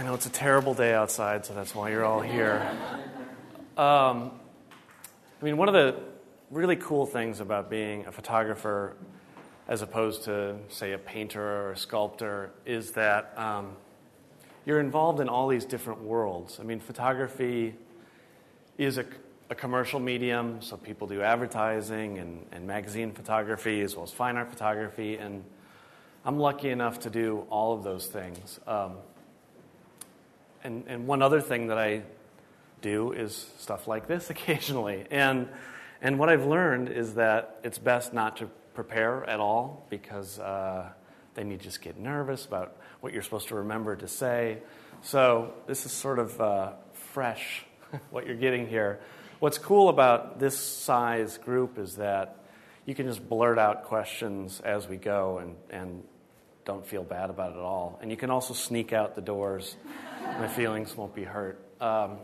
I know it's a terrible day outside, so that's why you're all here. Um, I mean, one of the really cool things about being a photographer, as opposed to, say, a painter or a sculptor, is that um, you're involved in all these different worlds. I mean, photography is a, a commercial medium, so people do advertising and, and magazine photography as well as fine art photography, and I'm lucky enough to do all of those things. Um, and, and one other thing that I do is stuff like this occasionally. And, and what I've learned is that it's best not to prepare at all because uh, then you just get nervous about what you're supposed to remember to say. So this is sort of uh, fresh, what you're getting here. What's cool about this size group is that you can just blurt out questions as we go and, and don't feel bad about it at all. And you can also sneak out the doors. My feelings won't be hurt. Um,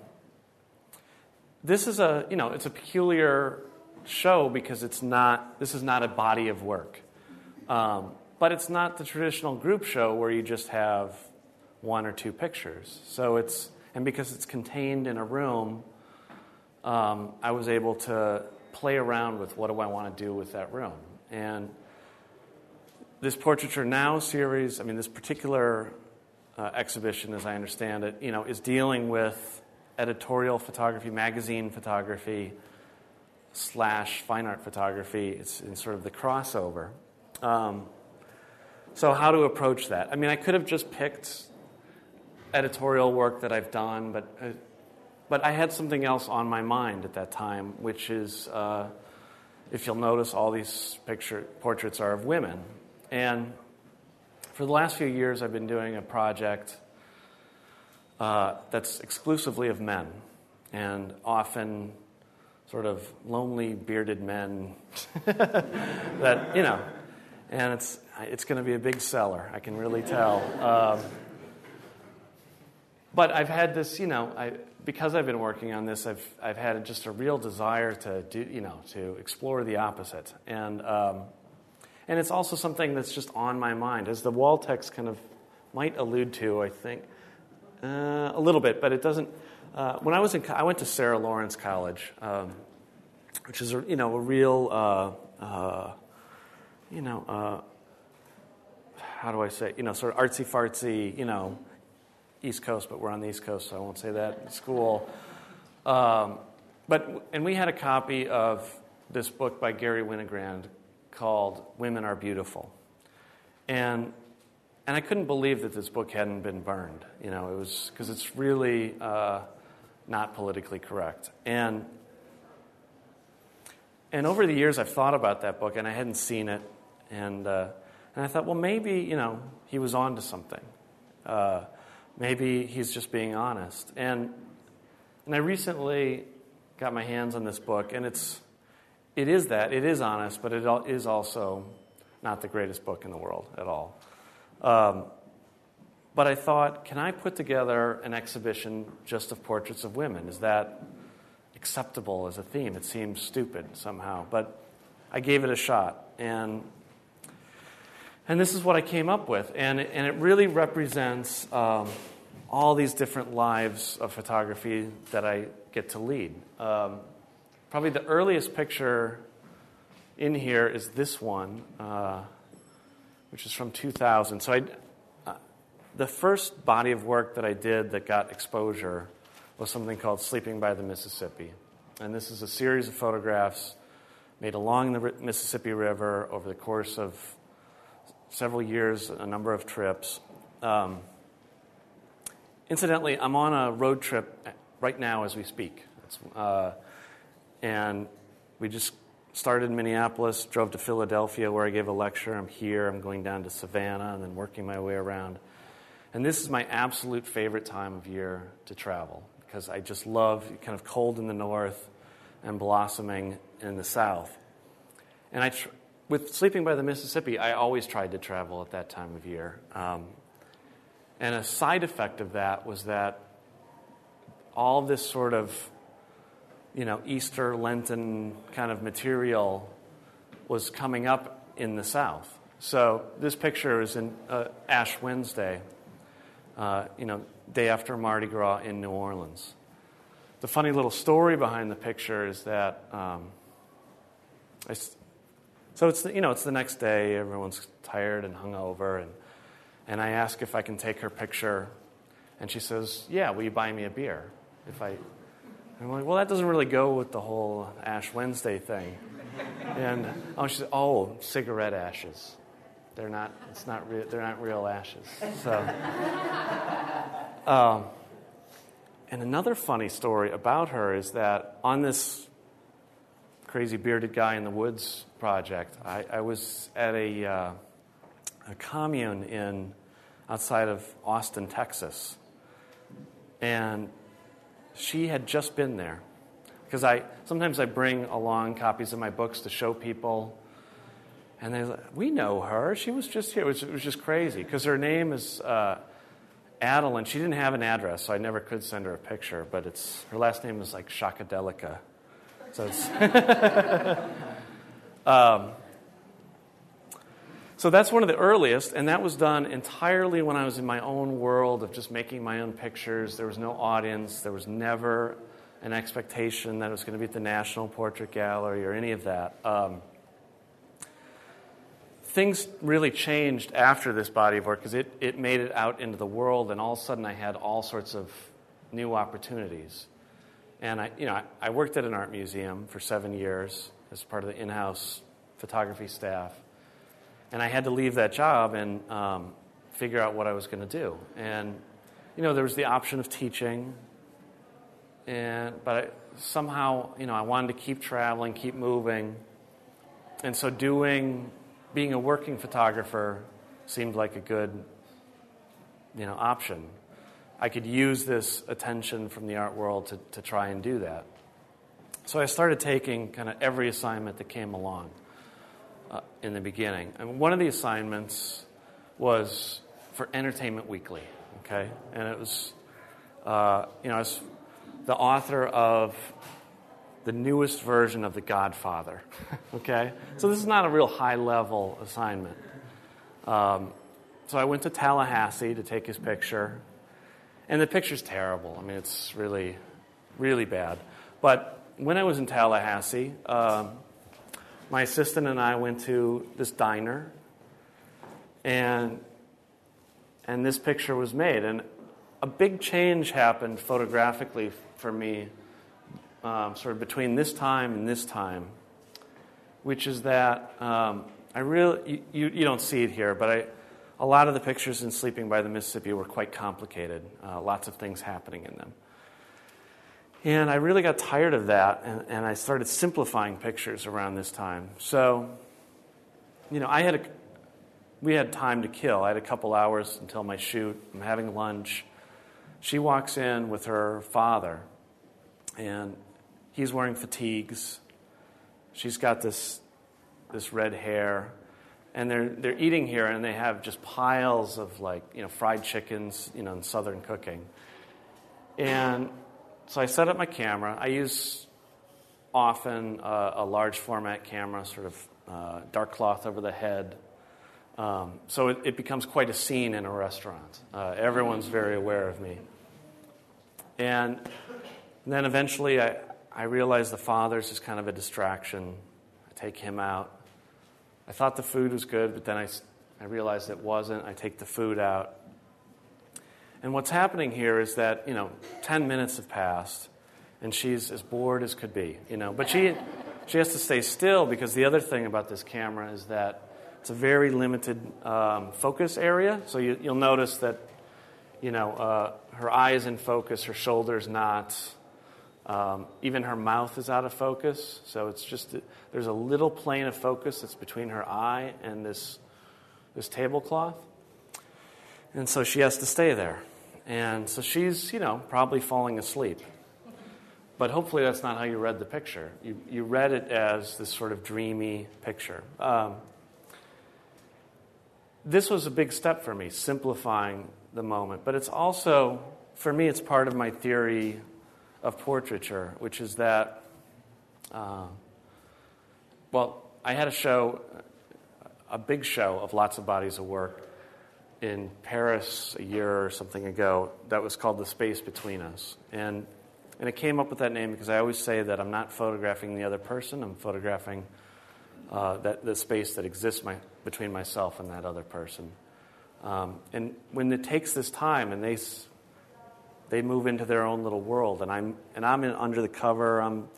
this is a, you know, it's a peculiar show because it's not, this is not a body of work. Um, but it's not the traditional group show where you just have one or two pictures. So it's, and because it's contained in a room, um, I was able to play around with what do I want to do with that room. And this Portraiture Now series, I mean, this particular uh, exhibition, as I understand it, you know, is dealing with editorial photography, magazine photography, slash fine art photography. It's in sort of the crossover. Um, so, how to approach that? I mean, I could have just picked editorial work that I've done, but, uh, but I had something else on my mind at that time, which is, uh, if you'll notice, all these picture portraits are of women. And for the last few years, I've been doing a project uh, that's exclusively of men, and often sort of lonely, bearded men that, you know, and it's, it's going to be a big seller, I can really tell. Um, but I've had this, you know, I, because I've been working on this, I've, I've had just a real desire to do, you know, to explore the opposite. And, um, and it's also something that's just on my mind, as the wall text kind of might allude to, I think, uh, a little bit, but it doesn't. Uh, when I was in, I went to Sarah Lawrence College, um, which is a, you know a real, uh, uh you know, uh, how do I say, you know, sort of artsy fartsy, you know, East Coast, but we're on the East Coast, so I won't say that. School, um, but and we had a copy of this book by Garry Winogrand called Women Are Beautiful. And, and I couldn't believe that this book hadn't been burned. You know, it was because it's really uh, not politically correct. And, and over the years, I've thought about that book and I hadn't seen it. And, uh, and I thought, well, maybe, you know, he was on to something. Uh, maybe he's just being honest. And, and I recently got my hands on this book, and it's it is that. It is honest, but it is also not the greatest book in the world at all. Um, but I thought, can I put together an exhibition just of portraits of women? Is that acceptable as a theme? It seems stupid somehow, but I gave it a shot. And, and this is what I came up with. And, and it really represents um, all these different lives of photography that I get to lead. Um, Probably the earliest picture in here is this one, uh, which is from 2000. So I, uh, the first body of work that I did that got exposure was something called Sleeping by the Mississippi. And this is a series of photographs made along the Mississippi River over the course of several years, a number of trips. Um, incidentally, I'm on a road trip right now as we speak. Uh, and we just started in Minneapolis, drove to Philadelphia where I gave a lecture. I'm here, I'm going down to Savannah, and then working my way around. And this is my absolute favorite time of year to travel because I just love kind of cold in the north and blossoming in the south. And I, tr- with sleeping by the Mississippi, I always tried to travel at that time of year. Um, and a side effect of that was that all this sort of you know, Easter, Lenten kind of material was coming up in the South. So this picture is in uh, Ash Wednesday. uh, you know, day after Mardi Gras in New Orleans. The funny little story behind the picture is that, um, I, so it's the, you know it's the next day. Everyone's tired and hungover, and and I ask if I can take her picture, and she says, "Yeah, will you buy me a beer?" If I, I'm like, "Well, that doesn't really go with the whole Ash Wednesday thing." And oh, she said, "Oh, cigarette ashes. They're not. It's not. Re- they're not real ashes." So. Um, and another funny story about her is that on this crazy bearded guy in the woods project, I, I was at a, uh, a commune in outside of Austin, Texas, and she had just been there because I sometimes I bring along copies of my books to show people, and they're like, we know her. She was just here. It was, it was just crazy because her name is. Uh, Adeline, she didn't have an address, so I never could send her a picture, but it's her last name is like Shakadelica. So it's um, so that's one of the earliest, and that was done entirely when I was in my own world of just making my own pictures. There was no audience. There was never an expectation that it was going to be at the National Portrait Gallery or any of that. Um, things really changed after this body of work because it, it made it out into the world, and all of a sudden I had all sorts of new opportunities. And I, you know, I, I worked at an art museum for seven years as part of the in-house photography staff, and I had to leave that job and um, figure out what I was going to do. And you know, there was the option of teaching, and but I, somehow, you know, I wanted to keep traveling, keep moving, and so doing being a working photographer seemed like a good you know, option. I could use this attention from the art world to, to try and do that. So I started taking kind of every assignment that came along uh, in the beginning. And one of the assignments was for Entertainment Weekly, okay? And it was, uh, you know, I was the author of the newest version of The Godfather. okay? So this is not a real high level assignment. Um, so I went to Tallahassee to take his picture, and the picture's terrible. I mean, it's really, really bad. But when I was in Tallahassee, um, my assistant and I went to this diner, and and this picture was made. And a big change happened photographically for me um, sort of between this time and this time, which is that um, I really, you, you don't see it here, but I, a lot of the pictures in Sleeping by the Mississippi were quite complicated, uh, lots of things happening in them. And I really got tired of that, and, and I started simplifying pictures around this time. So, you know, I had a, we had time to kill. I had a couple hours until my shoot. I'm having lunch. She walks in with her father, and He's wearing fatigues. She's got this, this red hair. And they're, they're eating here, and they have just piles of like, you know, fried chickens, you know, in southern cooking. And so I set up my camera. I use often uh, a large format camera, sort of uh, dark cloth over the head. Um, so it, it, becomes quite a scene in a restaurant. Uh, everyone's very aware of me. And then eventually I, I realize the father's is kind of a distraction. I take him out. I thought the food was good, but then I, I realized it wasn't. I take the food out. And what's happening here is that, you know, 10 minutes have passed, and she's as bored as could be, you know. But she, she has to stay still because the other thing about this camera is that it's a very limited um, focus area. So you, will notice that, you know, uh, her eye is in focus, her shoulder's not. Um, even her mouth is out of focus, so it's just there's a little plane of focus that's between her eye and this this tablecloth, and so she has to stay there, and so she's you know probably falling asleep. But hopefully that's not how you read the picture. You you read it as this sort of dreamy picture. Um, this was a big step for me, simplifying the moment, but it's also for me it's part of my theory of portraiture, which is that, uh, well, I had a show, a big show of lots of bodies of work, in Paris a year or something ago that was called The Space Between Us. And, and it came up with that name because I always say that I'm not photographing the other person, I'm photographing uh, that, the space that exists my, between myself and that other person. Um, and when it takes this time and they, they move into their own little world, and I'm, and I'm in, under the cover, I'm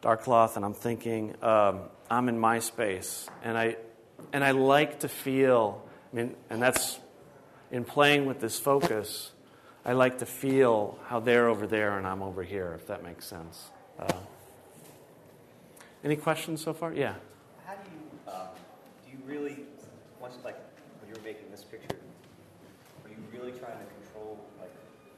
dark cloth, and I'm thinking, um, I'm in my space. And I, and I like to feel, I mean, and that's in playing with this focus, I like to feel how they're over there and I'm over here, if that makes sense. Uh, any questions so far? Yeah. How do you, um, do you really, once, like, when you're making this picture, are you really trying to control, like,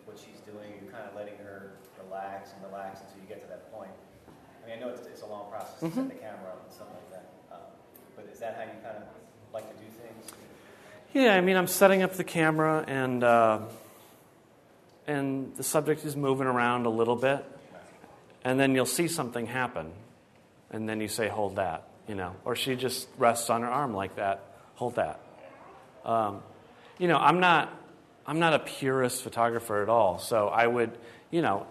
what she's doing? You're kind of letting her relax and relax until you get to that point. I mean, I know it's, it's a long process mm-hmm. to set mm-hmm. the camera up and stuff like that. Um, but is that how you kind of like to do things? Yeah, I mean, I'm setting up the camera and uh, and the subject is moving around a little bit, and then you'll see something happen, and then you say, "Hold that," you know, or she just rests on her arm like that. Hold that. Um, you know, I'm not I'm not a purist photographer at all, so I would, you know,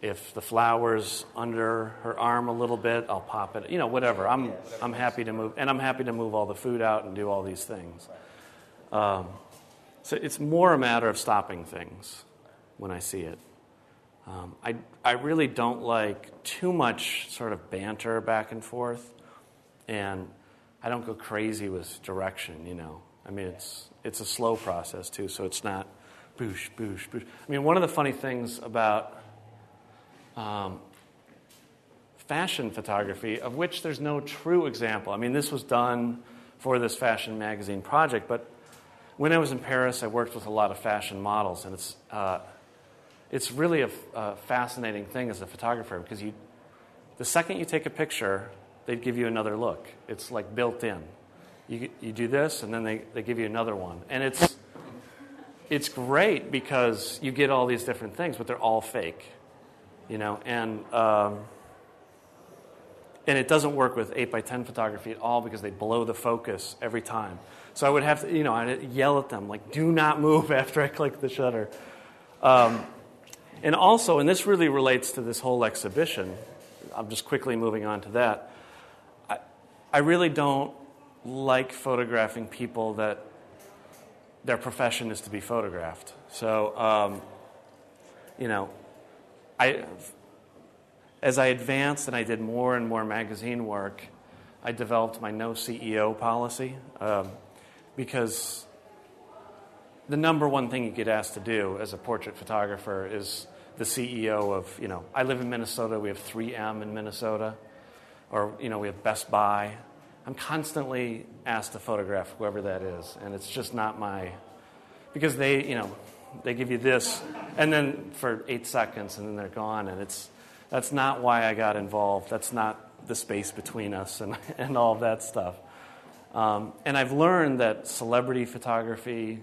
if the flower's under her arm a little bit, I'll pop it. You know, whatever. I'm I'm happy to move, and I'm happy to move all the food out and do all these things. Um, so it's more a matter of stopping things when I see it. Um, I I really don't like too much sort of banter back and forth, and I don't go crazy with direction. You know, I mean it's it's a slow process too, so it's not boosh boosh boosh. I mean, one of the funny things about um, fashion photography, of which there's no true example. I mean, this was done for this fashion magazine project, but when I was in Paris, I worked with a lot of fashion models, and it's, uh, it's really a, a fascinating thing as a photographer because you, the second you take a picture, they give you another look. It's like built in. You, you do this, and then they, they give you another one. And it's, it's great because you get all these different things, but they're all fake you know, and um, and it doesn't work with 8 by 10 photography at all because they blow the focus every time. So I would have to, you know, I'd yell at them like, "Do not move after I click the shutter." Um, and also, and this really relates to this whole exhibition. I'm just quickly moving on to that. I, I really don't like photographing people that their profession is to be photographed. So, um, you know, I, as I advanced and I did more and more magazine work, I developed my no CEO policy um, because the number one thing you get asked to do as a portrait photographer is the CEO of, you know, I live in Minnesota, we have 3M in Minnesota, or, you know, we have Best Buy. I'm constantly asked to photograph whoever that is, and it's just not my, because they, you know, they give you this, and then for eight seconds, and then they're gone. And it's that's not why I got involved. That's not the space between us and, and all of that stuff. Um, and I've learned that celebrity photography,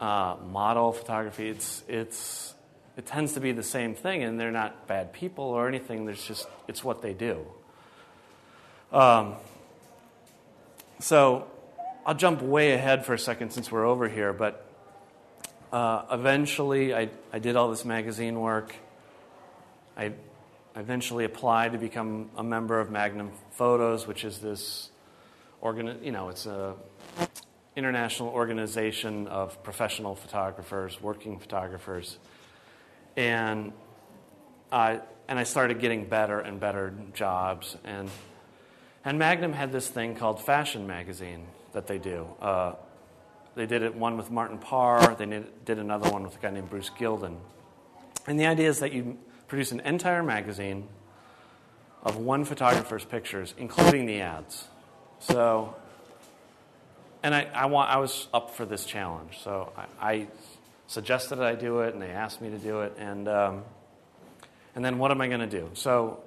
uh, model photography, it's, it's, it tends to be the same thing, and they're not bad people or anything. There's just, it's what they do. Um, so I'll jump way ahead for a second since we're over here, but uh, eventually, I, I did all this magazine work. I eventually applied to become a member of Magnum Photos, which is this organ, you know, it's a international organization of professional photographers, working photographers, and I and I started getting better and better jobs and and Magnum had this thing called Fashion Magazine that they do. Uh, they did it one with Martin Parr. They did another one with a guy named Bruce Gilden. And the idea is that you produce an entire magazine of one photographer's pictures, including the ads. So, and I, I, want, I was up for this challenge. So I, I suggested I do it, and they asked me to do it. And, um, and then what am I going to do? So,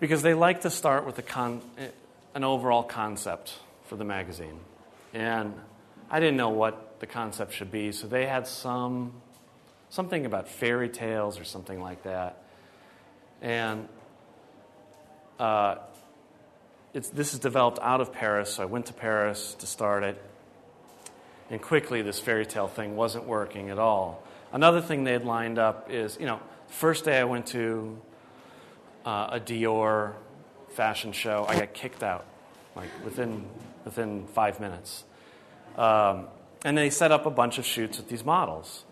because they like to start with a con, an overall concept for the magazine. And I didn't know what the concept should be, so they had some something about fairy tales or something like that. And uh, this is developed out of Paris, so I went to Paris to start it. And quickly, this fairy tale thing wasn't working at all. Another thing they had lined up is, you know, first day I went to uh, a Dior fashion show, I got kicked out, like within, within five minutes. Um, and they set up a bunch of shoots with these models.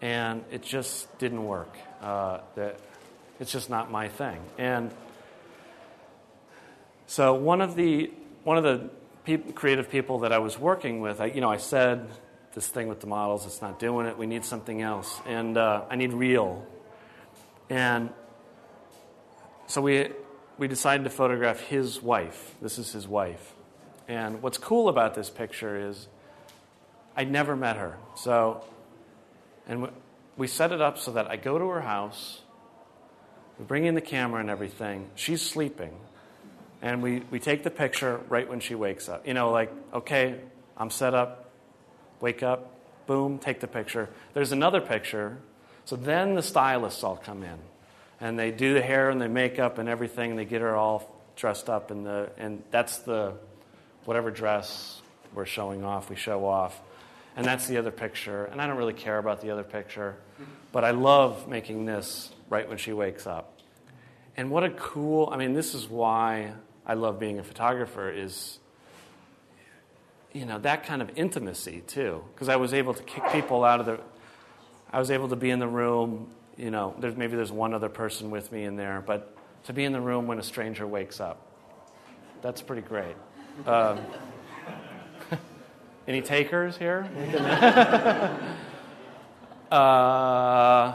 And it just didn't work. Uh, that, it's just not my thing. And so one of the, one of the pe- creative people that I was working with, I, you know, I said this thing with the models, it's not doing it. We need something else. And uh, I need real. And so we, we decided to photograph his wife. This is his wife. And what's cool about this picture is I'd never met her. So, and we set it up so that I go to her house, we bring in the camera and everything. She's sleeping. And we, we take the picture right when she wakes up. You know, like, okay, I'm set up, wake up, boom, take the picture. There's another picture. So then the stylists all come in. And they do the hair and the makeup and everything. And They get her all dressed up. In the, and that's the, whatever dress we're showing off, we show off. And that's the other picture. And I don't really care about the other picture. But I love making this right when she wakes up. And what a cool, I mean, this is why I love being a photographer is you know that kind of intimacy too because I was able to kick people out of the I was able to be in the room, you know, there's maybe there's one other person with me in there, but to be in the room when a stranger wakes up. That's pretty great. Um, any takers here? uh,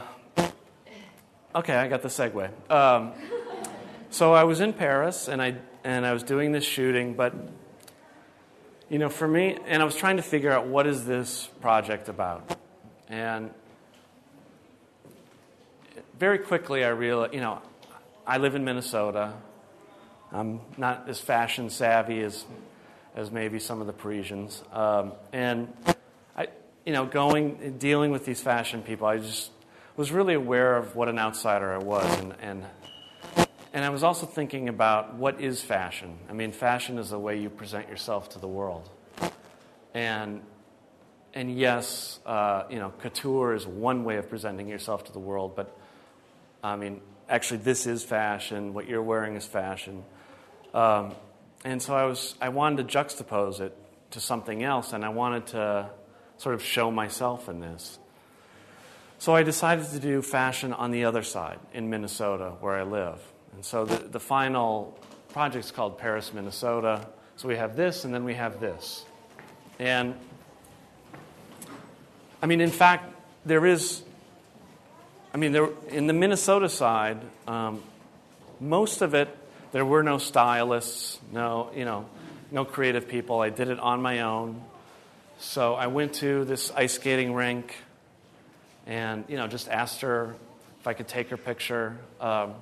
Okay, I got the segue. Um, so I was in Paris and I and I was doing this shooting, but you know, for me, and I was trying to figure out what is this project about, and very quickly I realized, you know, I live in Minnesota. I'm not as fashion savvy as as maybe some of the Parisians, um, and I, you know, going dealing with these fashion people, I just was really aware of what an outsider I was, and, and and I was also thinking about what is fashion. I mean, fashion is the way you present yourself to the world, and and yes, uh, you know, couture is one way of presenting yourself to the world, but I mean, actually, this is fashion. What you're wearing is fashion, um, and so I was I wanted to juxtapose it to something else, and I wanted to sort of show myself in this. So I decided to do fashion on the other side in Minnesota, where I live. And so the, the final project is called Paris, Minnesota. So we have this, and then we have this. And I mean, in fact, there is, I mean, there, in the Minnesota side, um, most of it, there were no stylists, no, you know, no creative people. I did it on my own. So I went to this ice skating rink and you know just asked her if I could take her picture. Um,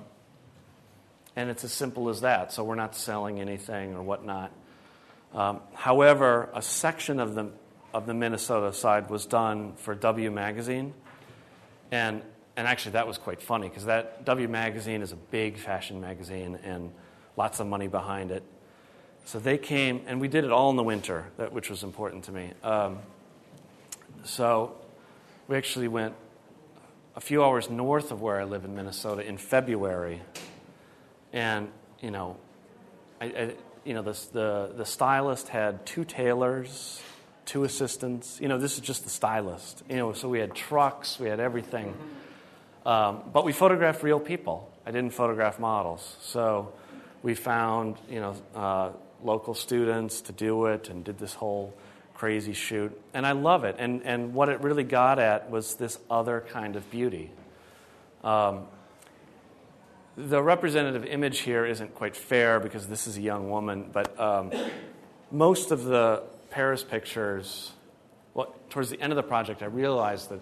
and it's as simple as that. So we're not selling anything or whatnot. Um, however, a section of the of the Minnesota side was done for W Magazine, and and actually that was quite funny because that W Magazine is a big fashion magazine and lots of money behind it. So they came and we did it all in the winter, that, which was important to me. Um, so we actually went a few hours north of where I live in Minnesota in February, and you know, I, I, you know, the, the the stylist had two tailors, two assistants. You know, this is just the stylist. You know, so we had trucks, we had everything, um, but we photographed real people. I didn't photograph models, so we found you know uh, local students to do it and did this whole crazy shoot. And I love it. And, and what it really got at was this other kind of beauty. Um, the representative image here isn't quite fair because this is a young woman, but um, most of the Paris pictures, well, towards the end of the project, I realized that,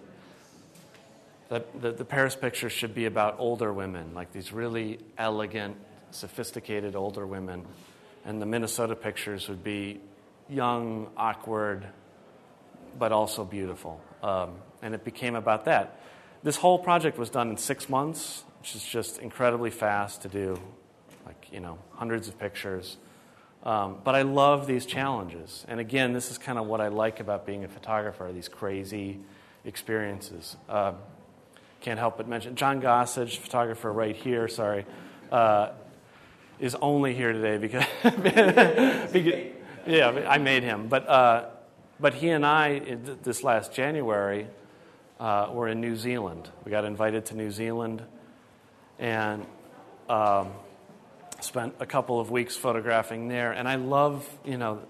the, the Paris pictures should be about older women, like these really elegant, sophisticated older women. And the Minnesota pictures would be young, awkward, but also beautiful. Um, and it became about that. This whole project was done in six months, which is just incredibly fast to do, like, you know, hundreds of pictures. Um, but I love these challenges. And again, this is kind of what I like about being a photographer these crazy experiences. Uh, can't help but mention John Gossage, photographer right here, sorry, uh, is only here today because, because yeah, I made him. But, uh, but he and I, this last January, uh, were in New Zealand. We got invited to New Zealand and um, spent a couple of weeks photographing there. And I love, you know,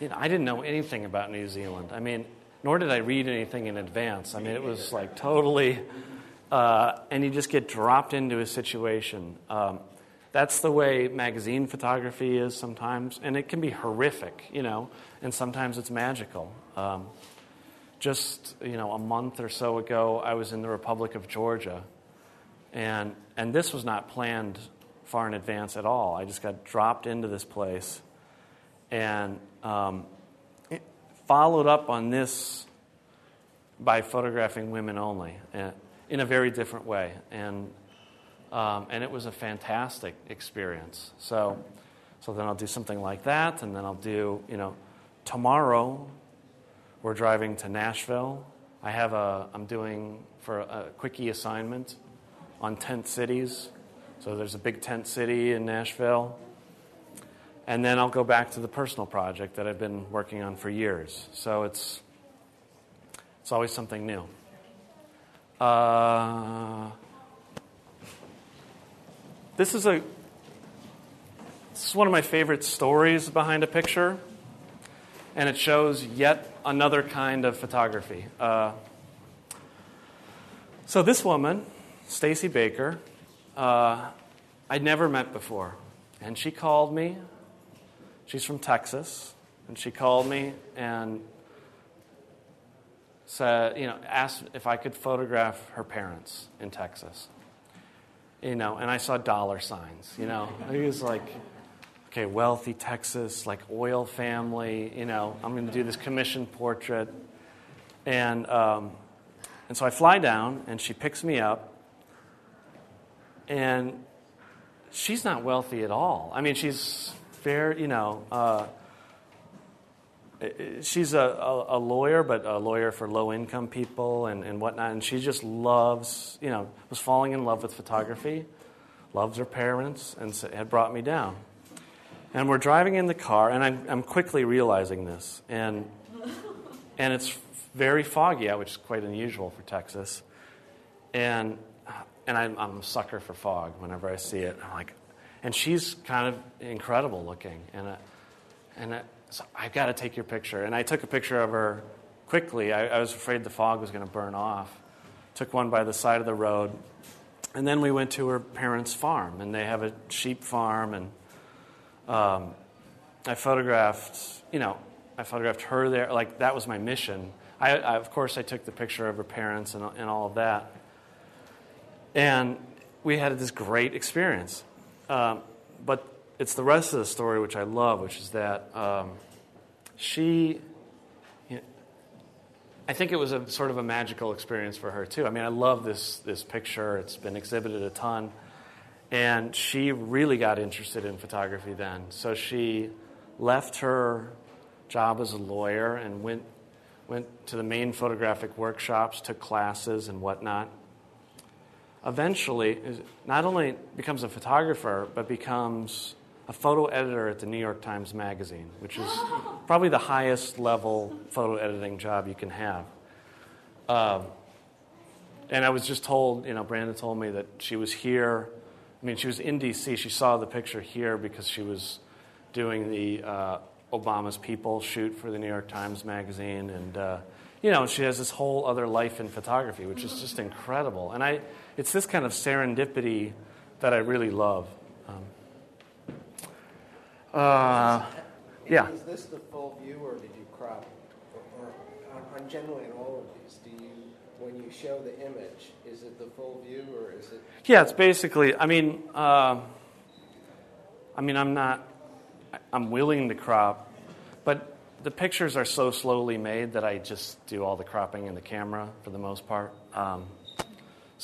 you know, I didn't know anything about New Zealand. I mean, nor did I read anything in advance. I mean, it was like totally, uh, and you just get dropped into a situation. Um, that's the way magazine photography is sometimes, and it can be horrific, you know, and sometimes it's magical. Um, just you know, a month or so ago, I was in the Republic of Georgia, and and this was not planned far in advance at all. I just got dropped into this place, and um, followed up on this by photographing women only, in a very different way, and um, and it was a fantastic experience. So, so then I'll do something like that, and then I'll do, you know, tomorrow we're driving to Nashville. I have a, I'm doing for a quickie assignment on tent cities. So there's a big tent city in Nashville. And then I'll go back to the personal project that I've been working on for years. So it's, it's always something new. Uh, this is a this is one of my favorite stories behind a picture, and it shows yet another kind of photography. Uh, so this woman, Stacey Baker, uh, I'd never met before, and she called me. She's from Texas, and she called me and said, you know, asked if I could photograph her parents in Texas you know, and I saw dollar signs, you know. He was like, okay, wealthy Texas, like oil family, you know, I'm going to do this commission portrait. And, um, and so I fly down, and she picks me up, and she's not wealthy at all. I mean, she's fair, you know, uh, she's a, a, a, lawyer, but a lawyer for low income people and, and whatnot. And she just loves, you know, was falling in love with photography, loves her parents, and had brought me down. And we're driving in the car, and I'm, I'm quickly realizing this. And, and it's very foggy out, which is quite unusual for Texas. And, and I'm, I'm a sucker for fog whenever I see it. I'm like, and she's kind of incredible looking. And, I, and I, so I've got to take your picture. And I took a picture of her quickly. I, I was afraid the fog was going to burn off. Took one by the side of the road. And then we went to her parents' farm, and they have a sheep farm. And um, I photographed, you know, I photographed her there. Like, that was my mission. I, I, of course, I took the picture of her parents and, and all of that. And we had this great experience. Um, but it's the rest of the story which I love, which is that um, she, you know, I think it was a sort of a magical experience for her too. I mean, I love this this picture. It's been exhibited a ton, and she really got interested in photography then. So she left her job as a lawyer and went went to the Maine photographic workshops, took classes and whatnot. Eventually, not only becomes a photographer, but becomes a photo editor at the New York Times Magazine, which is probably the highest level photo editing job you can have. Um, and I was just told, you know, Brandon told me that she was here. I mean, she was in D.C. She saw the picture here because she was doing the uh, Obama's People shoot for the New York Times Magazine. And, uh, you know, she has this whole other life in photography, which is just incredible. And I, it's this kind of serendipity that I really love. Um, uh, yeah. Is this the full view, or did you crop? Or, or on, generally in all of these, do you, when you show the image, is it the full view, or is it? Yeah, it's basically. I mean, uh, I mean, I'm not. I'm willing to crop, but the pictures are so slowly made that I just do all the cropping in the camera for the most part. Um,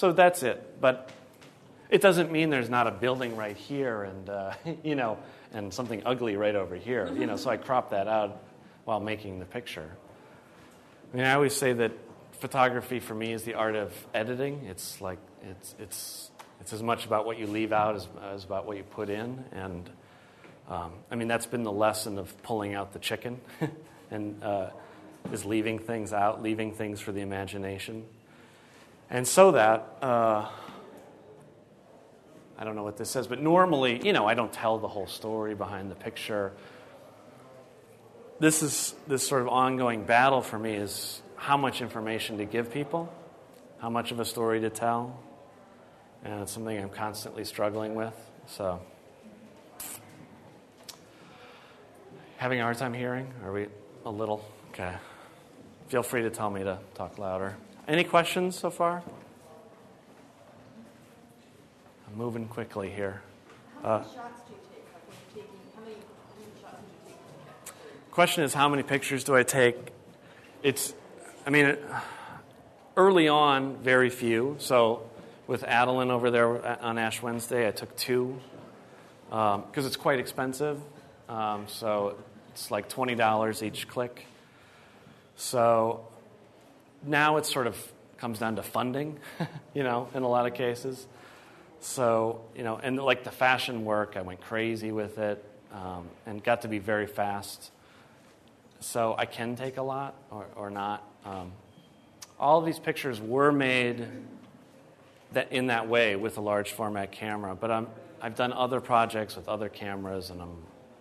so that's it. But It doesn't mean there's not a building right here and, uh, you know, and something ugly right over here. You know, so I crop that out while making the picture. I mean, I always say that photography for me is the art of editing. It's like, it's, it's, it's as much about what you leave out as, as about what you put in. And um, I mean, that's been the lesson of pulling out the chicken and uh, is leaving things out, leaving things for the imagination. And so that, uh, I don't know what this says, but normally, you know, I don't tell the whole story behind the picture. This is this sort of ongoing battle for me is how much information to give people, how much of a story to tell. And it's something I'm constantly struggling with. So, having a hard time hearing? Are we a little? Okay. Feel free to tell me to talk louder. Any questions so far? I'm moving quickly here. How many shots do you take? Like when you're taking, how many, how many shots do you take? Question is, how many pictures do I take? It's, I mean, early on, very few. So with Adeline over there on Ash Wednesday, I took two because um, it's quite expensive. Um, so it's like $20 each click. So now it sort of comes down to funding, you know, in a lot of cases. So, you know, and like the fashion work, I went crazy with it um, and got to be very fast. So I can take a lot or, or not. Um, all of these pictures were made that in that way with a large format camera, but I'm, I've done other projects with other cameras, and I'm,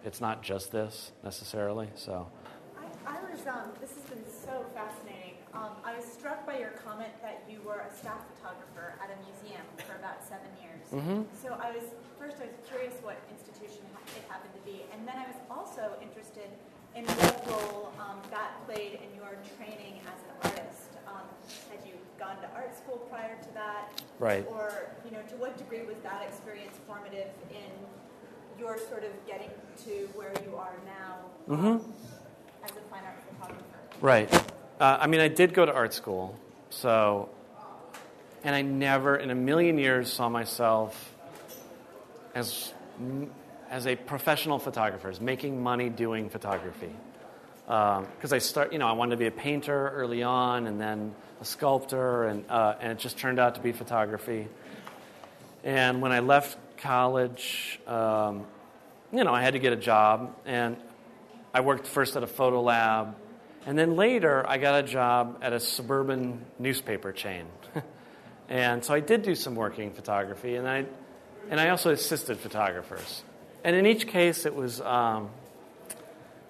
it's not just this necessarily. So. I, I was, um, this has been so fascinating. Um, I was struck by your comment that you were a staff photographer at a museum for about seven years. Mm-hmm. So I was first I was curious what institution it happened to be, and then I was also interested in what role um, that played in your training as an artist. Um, had you gone to art school prior to that? Right. Or you know, to what degree was that experience formative in your sort of getting to where you are now mm-hmm. as a fine art photographer? Right. Uh, I mean, I did go to art school, so, and I never in a million years saw myself as, as a professional photographer, as making money doing photography. Because um, I start, you know, I wanted to be a painter early on, and then a sculptor, and uh, and it just turned out to be photography. And when I left college, um, you know, I had to get a job, and I worked first at a photo lab and then later, I got a job at a suburban newspaper chain. and so I did do some working photography, and I, and I also assisted photographers. And in each case, it was um,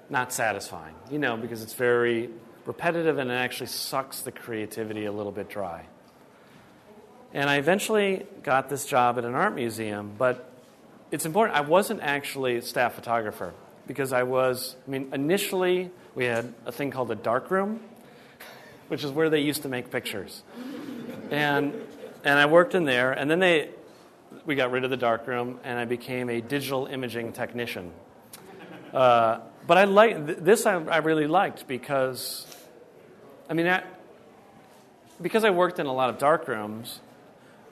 not satisfying, you know, because it's very repetitive and it actually sucks the creativity a little bit dry. And I eventually got this job at an art museum, but it's important. I wasn't actually a staff photographer because I was, I mean, initially we had a thing called a dark room, which is where they used to make pictures. And, and I worked in there, and then they, we got rid of the dark room, and I became a digital imaging technician. Uh, but I like this. I, I, really liked because, I mean, I, because I worked in a lot of dark rooms,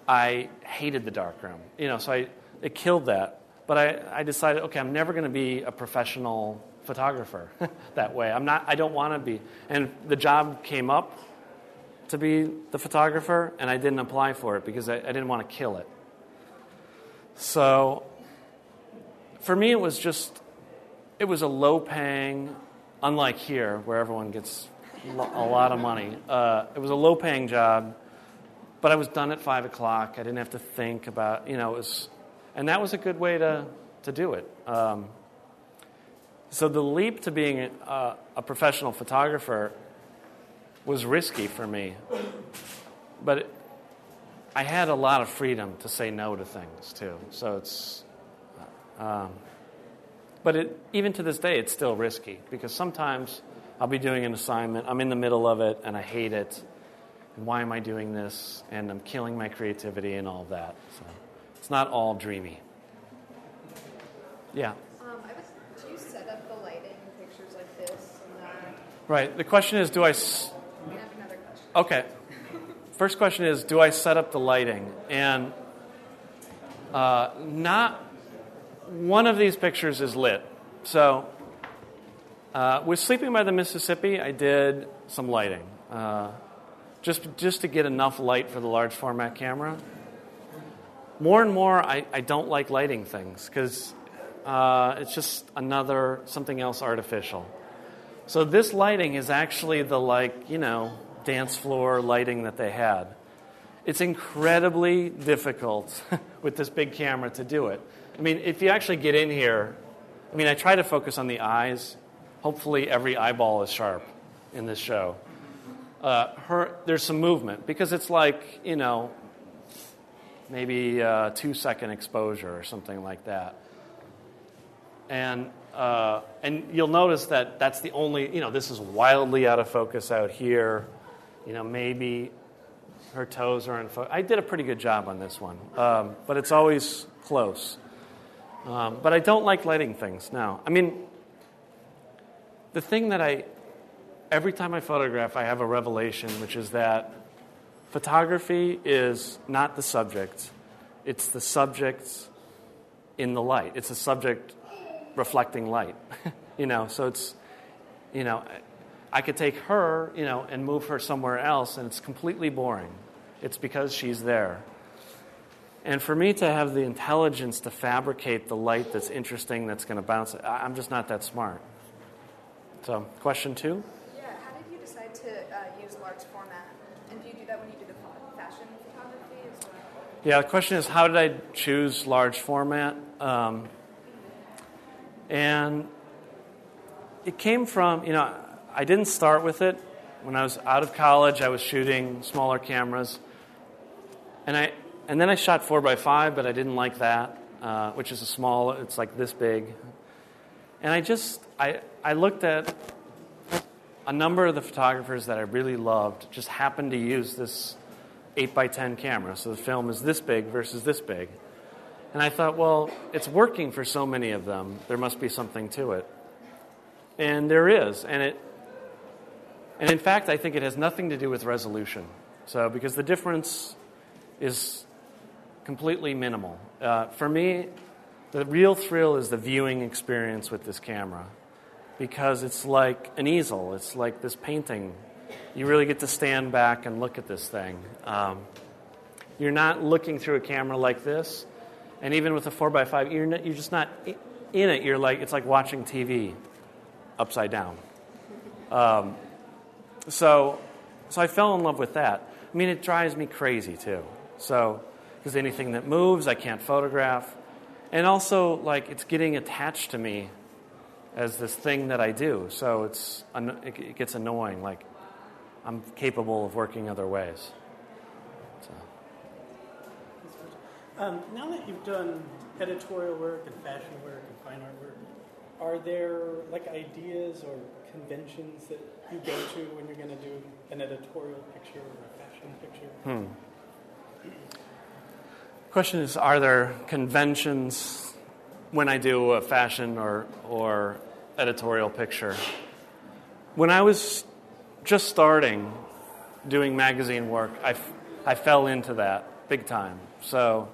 I hated the dark room. You know, so I it killed that. But I, I decided, okay, I'm never going to be a professional photographer that way. I'm not, I don't want to be. And the job came up to be the photographer, and I didn't apply for it because I, I didn't want to kill it. So for me, it was just, it was a low paying, unlike here where everyone gets a lot of money. Uh, it was a low paying job, but I was done at five o'clock. I didn't have to think about, you know, it was and that was a good way to, to do it. Um, so the leap to being a, a, professional photographer was risky for me. But it, I had a lot of freedom to say no to things, too. So it's. Um, but it, even to this day, it's still risky because sometimes I'll be doing an assignment, I'm in the middle of it, and I hate it. And why am I doing this? And I'm killing my creativity and all that. So. It's not all dreamy. Yeah. Um, I was, do you set up the lighting in pictures like this and that? Right. The question is, do I? S- I have another question. Okay. First question is, do I set up the lighting? And Uh, not one of these pictures is lit. So, uh, with Sleeping by the Mississippi, I did some lighting, uh, just just to get enough light for the large format camera. More and more, I, I don't like lighting things because uh, it's just another something else artificial. So this lighting is actually the like you know dance floor lighting that they had. It's incredibly difficult with this big camera to do it. I mean, if you actually get in here, I mean, I try to focus on the eyes. Hopefully, every eyeball is sharp in this show. Uh, her, there's some movement because it's like, you know, maybe a two second exposure or something like that. And, uh, and you'll notice that that's the only, you know, this is wildly out of focus out here. You know, maybe her toes are in focus. I did a pretty good job on this one, um, but it's always close. Um, but I don't like lighting things now. I mean, the thing that I, every time I photograph, I have a revelation, which is that photography is not the subject, it's the subject in the light. It's a subject reflecting light, you know, so it's, you know, I could take her, you know, and move her somewhere else, and it's completely boring. It's because she's there. And for me to have the intelligence to fabricate the light that's interesting, that's going to bounce, I'm just not that smart. So, question two? Yeah, how did you decide to uh, use large format? And do you do that when you do the fashion photography as well? Yeah, the question is how did I choose large format? Um, and it came from, you know, I didn't start with it. When I was out of college, I was shooting smaller cameras. And, I, and then I shot 4x5, but I didn't like that, uh, which is a small, it's like this big. And I just, I, I looked at a number of the photographers that I really loved just happened to use this 8x10 camera. So the film is this big versus this big. And I thought, well, it's working for so many of them. There must be something to it. And there is. And it and in fact, I think it has nothing to do with resolution. So because the difference is completely minimal. Uh, for me, the real thrill is the viewing experience with this camera because it's like an easel, it's like this painting. You really get to stand back and look at this thing. Um, you're not looking through a camera like this, and even with a 4x5, you're, not, you're just not in it. You're like, it's like watching TV upside down. Um, so, so I fell in love with that. I mean, it drives me crazy too. So, because anything that moves, I can't photograph. And also, like, it's getting attached to me as this thing that I do. So it's, it gets annoying. Like, I'm capable of working other ways. So. Um, now that you've done editorial work and fashion work and fine art work, are there like ideas or conventions that you go to when you're going to do an editorial picture or a fashion picture? Hmm. Question is Are there conventions when I do a fashion or, or editorial picture? When I was just starting doing magazine work, I, f- I fell into that big time. So,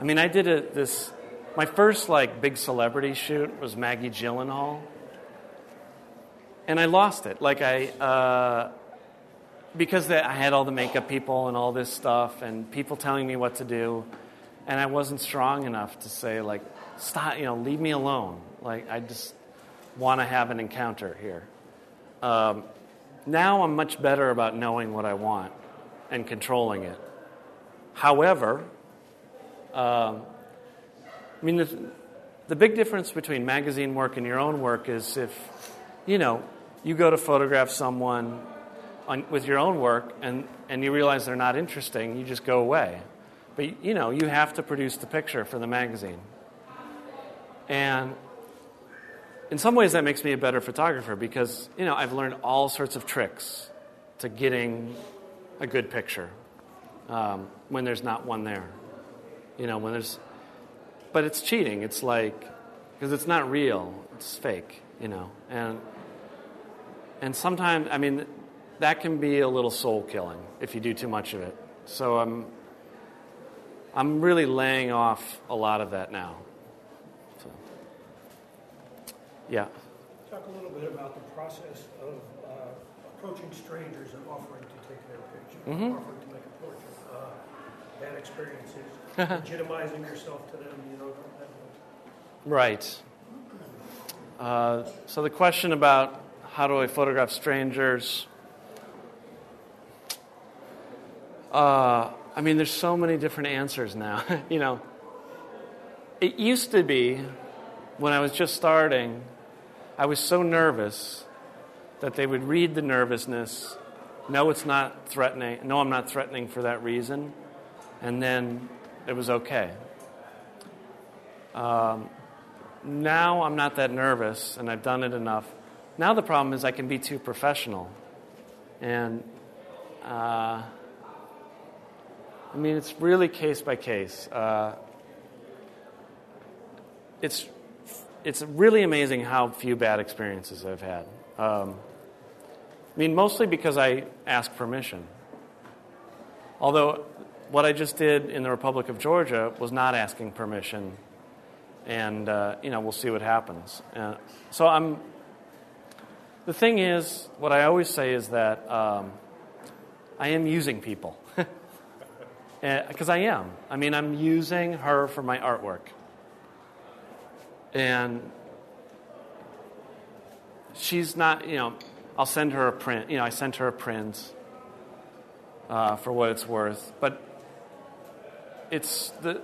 I mean, I did a, this. My first like big celebrity shoot was Maggie Gyllenhaal, and I lost it. Like I, uh, because I had all the makeup people and all this stuff, and people telling me what to do, and I wasn't strong enough to say like, stop, you know, leave me alone. Like I just want to have an encounter here. Um, now I'm much better about knowing what I want and controlling it. However, um, I mean, the, the big difference between magazine work and your own work is if, you know, you go to photograph someone on, with your own work and, and you realize they're not interesting, you just go away. But, you know, you have to produce the picture for the magazine. And in some ways, that makes me a better photographer because, you know, I've learned all sorts of tricks to getting a good picture um, when there's not one there. You know, when there's, but it's cheating. It's like, because it's not real, it's fake, you know. And, and sometimes, I mean, that can be a little soul killing if you do too much of it. So I'm, I'm really laying off a lot of that now. So, yeah. Talk a little bit about the process of uh, approaching strangers and offering to take their picture, Mhm. offering to make a portrait. Uh, bad experiences, legitimizing yourself to them, you know. that- Right. Uh, so the question about how do I photograph strangers? Uh, I mean, there's so many different answers now. you know, it used to be when I was just starting, I was so nervous that they would read the nervousness, no, it's not threatening, no, I'm not threatening for that reason, and then it was okay. Um, now I'm not that nervous and I've done it enough. Now the problem is I can be too professional. And uh, I mean, it's really case by case. Uh, it's, it's really amazing how few bad experiences I've had. Um, I mean, mostly because I ask permission. Although, what I just did in the Republic of Georgia was not asking permission and uh, you know we'll see what happens. Uh, so I'm. The thing is, what I always say is that um, I am using people because I am. I mean, I'm using her for my artwork, and she's not. You know, I'll send her a print. You know, I sent her a print uh, for what it's worth, but it's the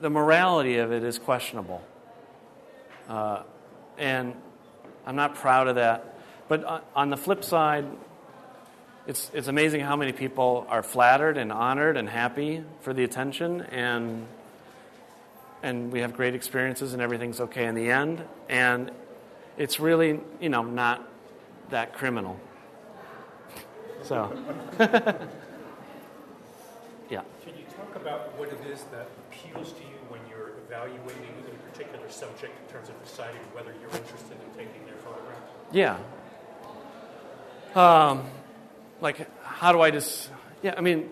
the morality of it is questionable. Uh, and I'm not proud of that. But on the flip side, it's, it's amazing how many people are flattered and honored and happy for the attention, and, and we have great experiences, and everything's okay in the end. And it's really, you know, not that criminal. So, yeah. Can you talk about what it is that appeals to you when you're evaluating a particular subject in terms of deciding whether you're interested in taking their photograph? Yeah. Um, like, how do I just. Yeah, I mean,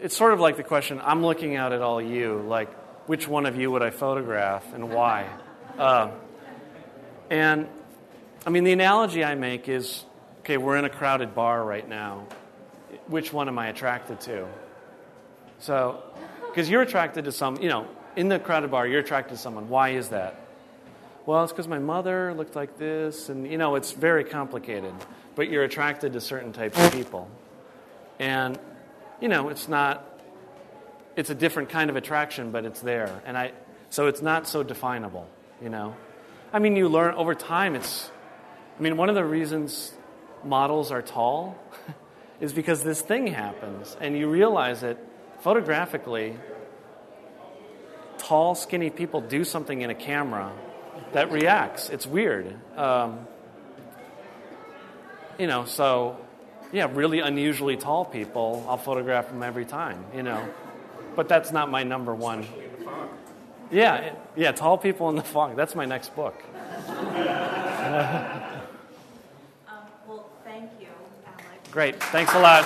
it's sort of like the question I'm looking out at all you, like, which one of you would I photograph and why? Um, and, I mean, the analogy I make is okay, we're in a crowded bar right now. Which one am I attracted to? So, because you're attracted to some, you know, in the crowded bar, you're attracted to someone. Why is that? Well, it's because my mother looked like this, and you know, it's very complicated. But you're attracted to certain types of people, and you know, it's not. It's a different kind of attraction, but it's there, and I. So it's not so definable, you know. I mean, you learn over time. It's. I mean, one of the reasons models are tall is because this thing happens, and you realize it photographically. Tall, skinny people do something in a camera that reacts. It's weird. Um, you know, so yeah, really unusually tall people, I'll photograph them every time, you know. But that's not my number one. Yeah, it- yeah, tall people in the fog. That's my next book. Um, well, thank you, Alec. Great. Thanks a lot.